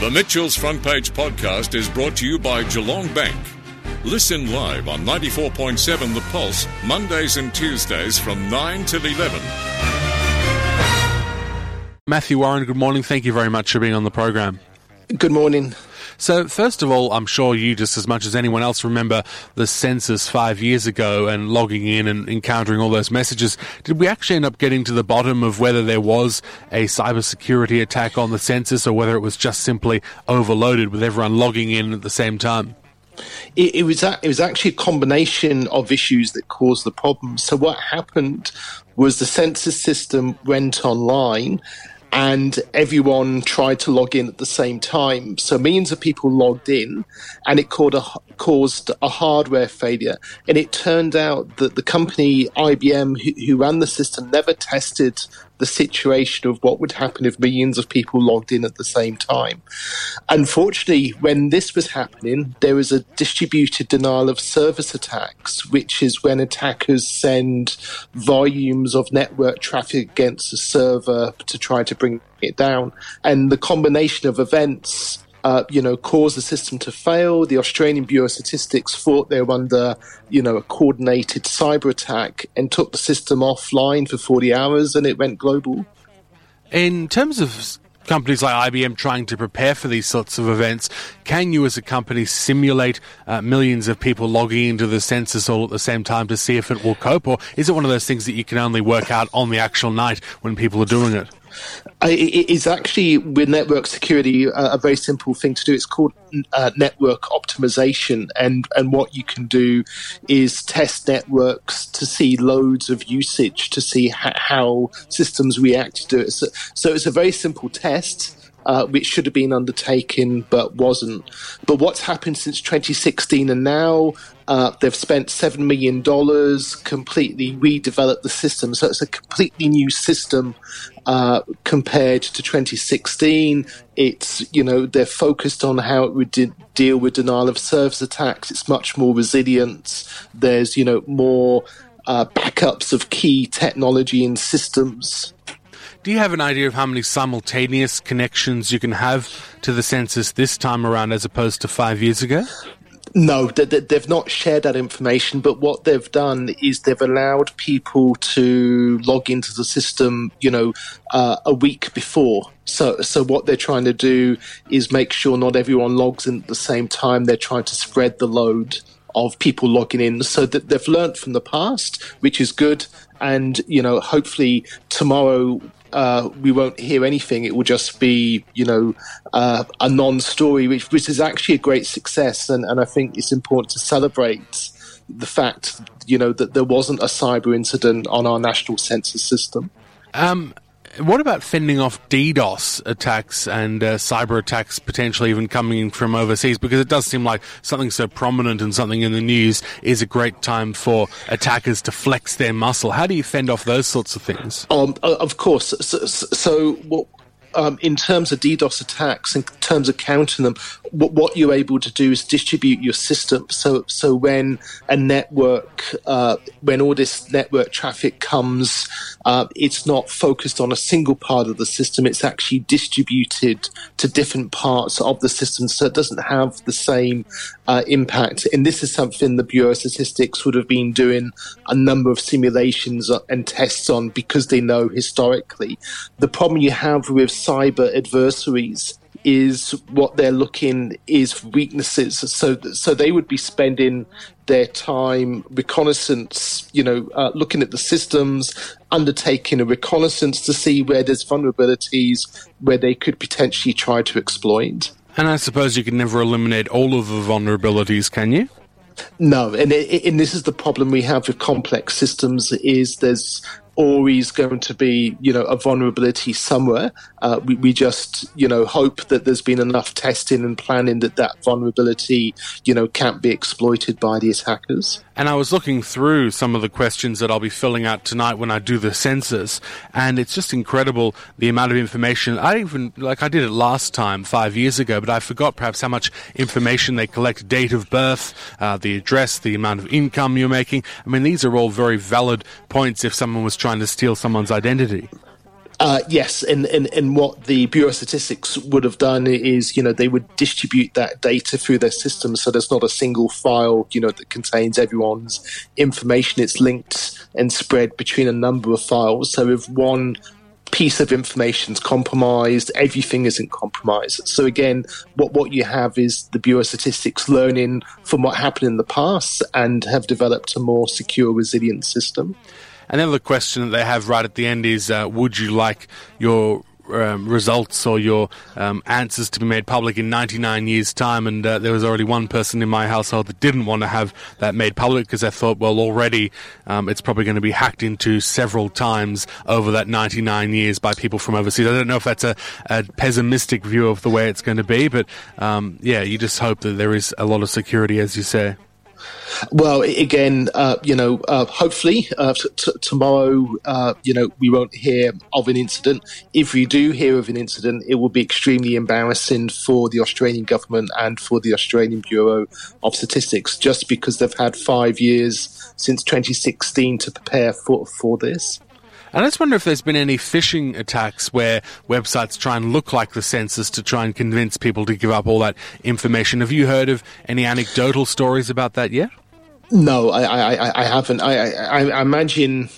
The Mitchell's Front Page podcast is brought to you by Geelong Bank. Listen live on 94.7 The Pulse, Mondays and Tuesdays from 9 till 11. Matthew Warren, good morning. Thank you very much for being on the program. Good morning. So, first of all, I'm sure you, just as much as anyone else, remember the census five years ago and logging in and encountering all those messages. Did we actually end up getting to the bottom of whether there was a cybersecurity attack on the census or whether it was just simply overloaded with everyone logging in at the same time? It, it was it was actually a combination of issues that caused the problem. So what happened was the census system went online and everyone tried to log in at the same time. So millions of people logged in, and it caused a, caused a hardware failure. And it turned out that the company IBM, who, who ran the system, never tested the situation of what would happen if millions of people logged in at the same time. Unfortunately, when this was happening, there was a distributed denial of service attacks, which is when attackers send volumes of network traffic against a server to try to bring it down. And the combination of events uh, you know, caused the system to fail. The Australian Bureau of Statistics thought they were under, you know, a coordinated cyber attack and took the system offline for 40 hours and it went global. In terms of companies like IBM trying to prepare for these sorts of events, can you as a company simulate uh, millions of people logging into the census all at the same time to see if it will cope? Or is it one of those things that you can only work out on the actual night when people are doing it? It's actually with network security a very simple thing to do. It's called uh, network optimization, and and what you can do is test networks to see loads of usage to see ha- how systems react to it. So, so it's a very simple test. Uh, which should have been undertaken but wasn't. But what's happened since 2016 and now, uh, they've spent $7 million, completely redeveloped the system. So it's a completely new system uh, compared to 2016. It's, you know, they're focused on how it would de- deal with denial of service attacks. It's much more resilient. There's, you know, more uh, backups of key technology and systems. Do you have an idea of how many simultaneous connections you can have to the census this time around as opposed to five years ago? No, they've not shared that information, but what they've done is they've allowed people to log into the system, you know, uh, a week before. So, so what they're trying to do is make sure not everyone logs in at the same time. They're trying to spread the load of people logging in so that they've learned from the past, which is good. And, you know, hopefully tomorrow uh, we won't hear anything. It will just be, you know, uh, a non-story, which which is actually a great success, and, and I think it's important to celebrate the fact, you know, that there wasn't a cyber incident on our national census system. Um, what about fending off DDoS attacks and uh, cyber attacks potentially even coming from overseas? Because it does seem like something so prominent and something in the news is a great time for attackers to flex their muscle. How do you fend off those sorts of things? Um, of course. So, so what, um, in terms of DDoS attacks, terms of counting them, what, what, you're able to do is distribute your system. So, so when a network, uh, when all this network traffic comes, uh, it's not focused on a single part of the system. It's actually distributed to different parts of the system, so it doesn't have the same uh, impact. And this is something the Bureau of Statistics would have been doing a number of simulations and tests on because they know historically. The problem you have with cyber adversaries is what they're looking is weaknesses. So, so they would be spending their time reconnaissance, you know, uh, looking at the systems, undertaking a reconnaissance to see where there's vulnerabilities where they could potentially try to exploit. And I suppose you can never eliminate all of the vulnerabilities, can you? No, and, and this is the problem we have with complex systems: is there's always going to be, you know, a vulnerability somewhere. Uh, we, we just, you know, hope that there's been enough testing and planning that that vulnerability, you know, can't be exploited by the attackers. And I was looking through some of the questions that I'll be filling out tonight when I do the census, and it's just incredible the amount of information. I even, like, I did it last time, five years ago, but I forgot perhaps how much information they collect date of birth, uh, the address, the amount of income you're making. I mean, these are all very valid points if someone was trying to steal someone's identity. Uh, yes, and, and, and what the Bureau of Statistics would have done is, you know, they would distribute that data through their system so there's not a single file, you know, that contains everyone's information. It's linked and spread between a number of files. So if one piece of information is compromised, everything isn't compromised. So again, what, what you have is the Bureau of Statistics learning from what happened in the past and have developed a more secure, resilient system. And then the question that they have right at the end is uh, Would you like your um, results or your um, answers to be made public in 99 years' time. And uh, there was already one person in my household that didn't want to have that made public because they thought, well, already um, it's probably going to be hacked into several times over that 99 years by people from overseas. I don't know if that's a, a pessimistic view of the way it's going to be, but um, yeah, you just hope that there is a lot of security, as you say. Well, again, uh, you know, uh, hopefully uh, t- t- tomorrow, uh, you know, we won't hear of an incident. If we do hear of an incident, it will be extremely embarrassing for the Australian government and for the Australian Bureau of Statistics, just because they've had five years since 2016 to prepare for for this. And I just wonder if there's been any phishing attacks where websites try and look like the census to try and convince people to give up all that information. Have you heard of any anecdotal stories about that yet? No, I, I, I haven't. I, I, I imagine.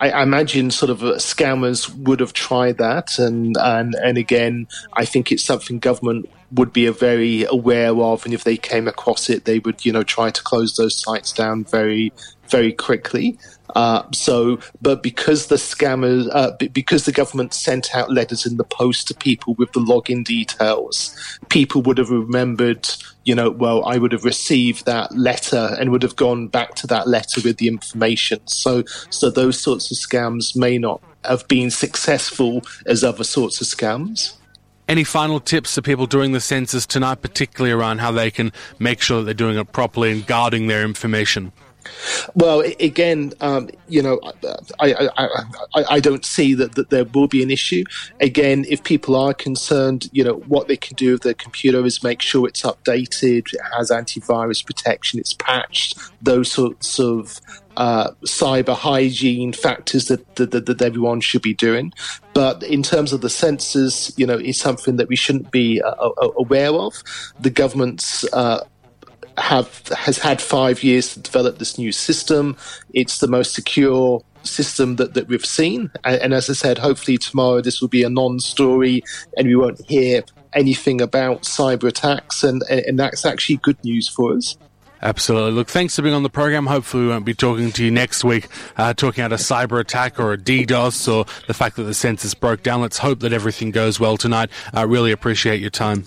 I imagine sort of uh, scammers would have tried that, and, and and again, I think it's something government would be very aware of, and if they came across it, they would you know try to close those sites down very very quickly. Uh, so, but because the scammers, uh, because the government sent out letters in the post to people with the login details, people would have remembered, you know, well, I would have received that letter and would have gone back to that letter with the information. So, so those sorts of scams may not have been successful as other sorts of scams. Any final tips for people doing the census tonight, particularly around how they can make sure that they're doing it properly and guarding their information? Well, again, um, you know, I, I, I, I, don't see that, that there will be an issue. Again, if people are concerned, you know, what they can do with their computer is make sure it's updated, it has antivirus protection, it's patched, those sorts of uh, cyber hygiene factors that, that, that, everyone should be doing. But in terms of the census, you know, it's something that we shouldn't be uh, aware of. The government's uh, have has had five years to develop this new system. It's the most secure system that, that we've seen. And, and as I said, hopefully tomorrow this will be a non-story and we won't hear anything about cyber attacks. And, and that's actually good news for us. Absolutely. Look, thanks for being on the program. Hopefully, we won't be talking to you next week, uh, talking about a cyber attack or a DDoS or the fact that the census broke down. Let's hope that everything goes well tonight. I really appreciate your time.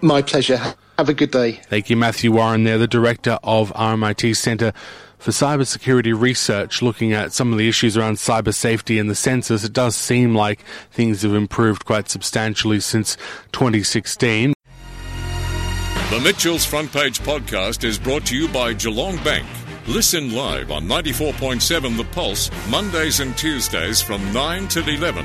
My pleasure. Have a good day. Thank you, Matthew Warren, there, the director of RMIT Centre for Cybersecurity Research, looking at some of the issues around cyber safety and the census. It does seem like things have improved quite substantially since 2016. The Mitchell's Front Page podcast is brought to you by Geelong Bank. Listen live on 94.7 The Pulse, Mondays and Tuesdays from 9 till 11